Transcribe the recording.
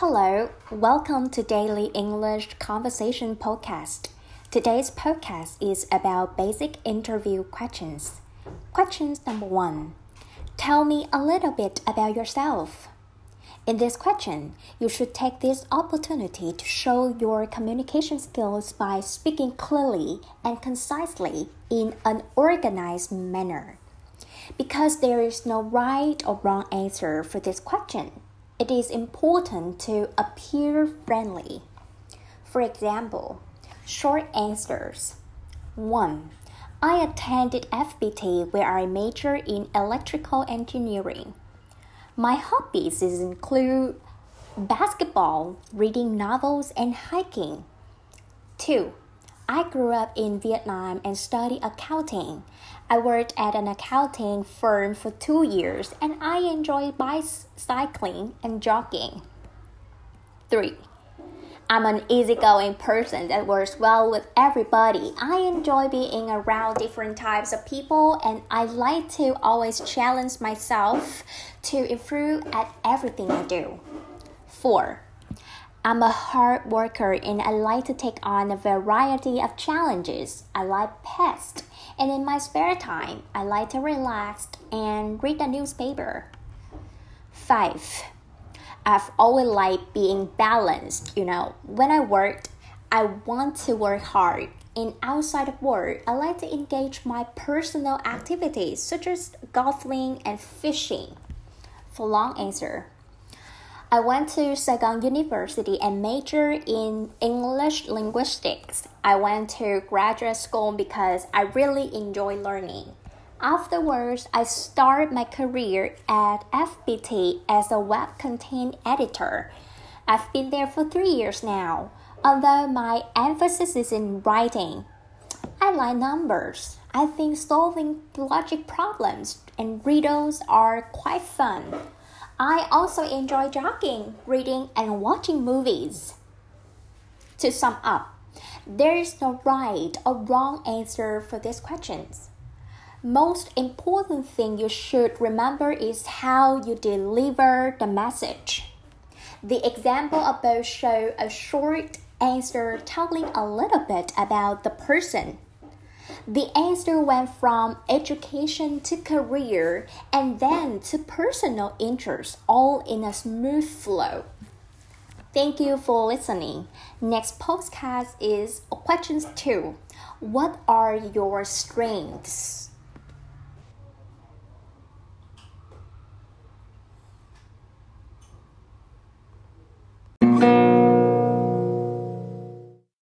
Hello, welcome to Daily English Conversation Podcast. Today's podcast is about basic interview questions. Questions number one Tell me a little bit about yourself. In this question, you should take this opportunity to show your communication skills by speaking clearly and concisely in an organized manner. Because there is no right or wrong answer for this question it is important to appear friendly. For example, short answers. 1. I attended FPT where I major in electrical engineering. My hobbies include basketball, reading novels, and hiking. 2. I grew up in Vietnam and studied accounting. I worked at an accounting firm for two years and I enjoy bicycling and jogging. 3. I'm an easygoing person that works well with everybody. I enjoy being around different types of people and I like to always challenge myself to improve at everything I do. 4. I'm a hard worker and I like to take on a variety of challenges. I like pets, and in my spare time, I like to relax and read the newspaper. 5. I've always liked being balanced. You know, when I work, I want to work hard. And outside of work, I like to engage my personal activities such as golfing and fishing. For long answer, I went to Saigon University and majored in English linguistics. I went to graduate school because I really enjoy learning. Afterwards, I started my career at FPT as a web content editor. I've been there for three years now, although my emphasis is in writing. I like numbers. I think solving logic problems and riddles are quite fun. I also enjoy jogging, reading, and watching movies. To sum up, there is no right or wrong answer for these questions. Most important thing you should remember is how you deliver the message. The example above show a short answer telling a little bit about the person the answer went from education to career and then to personal interests, all in a smooth flow. Thank you for listening. Next podcast is questions two. What are your strengths?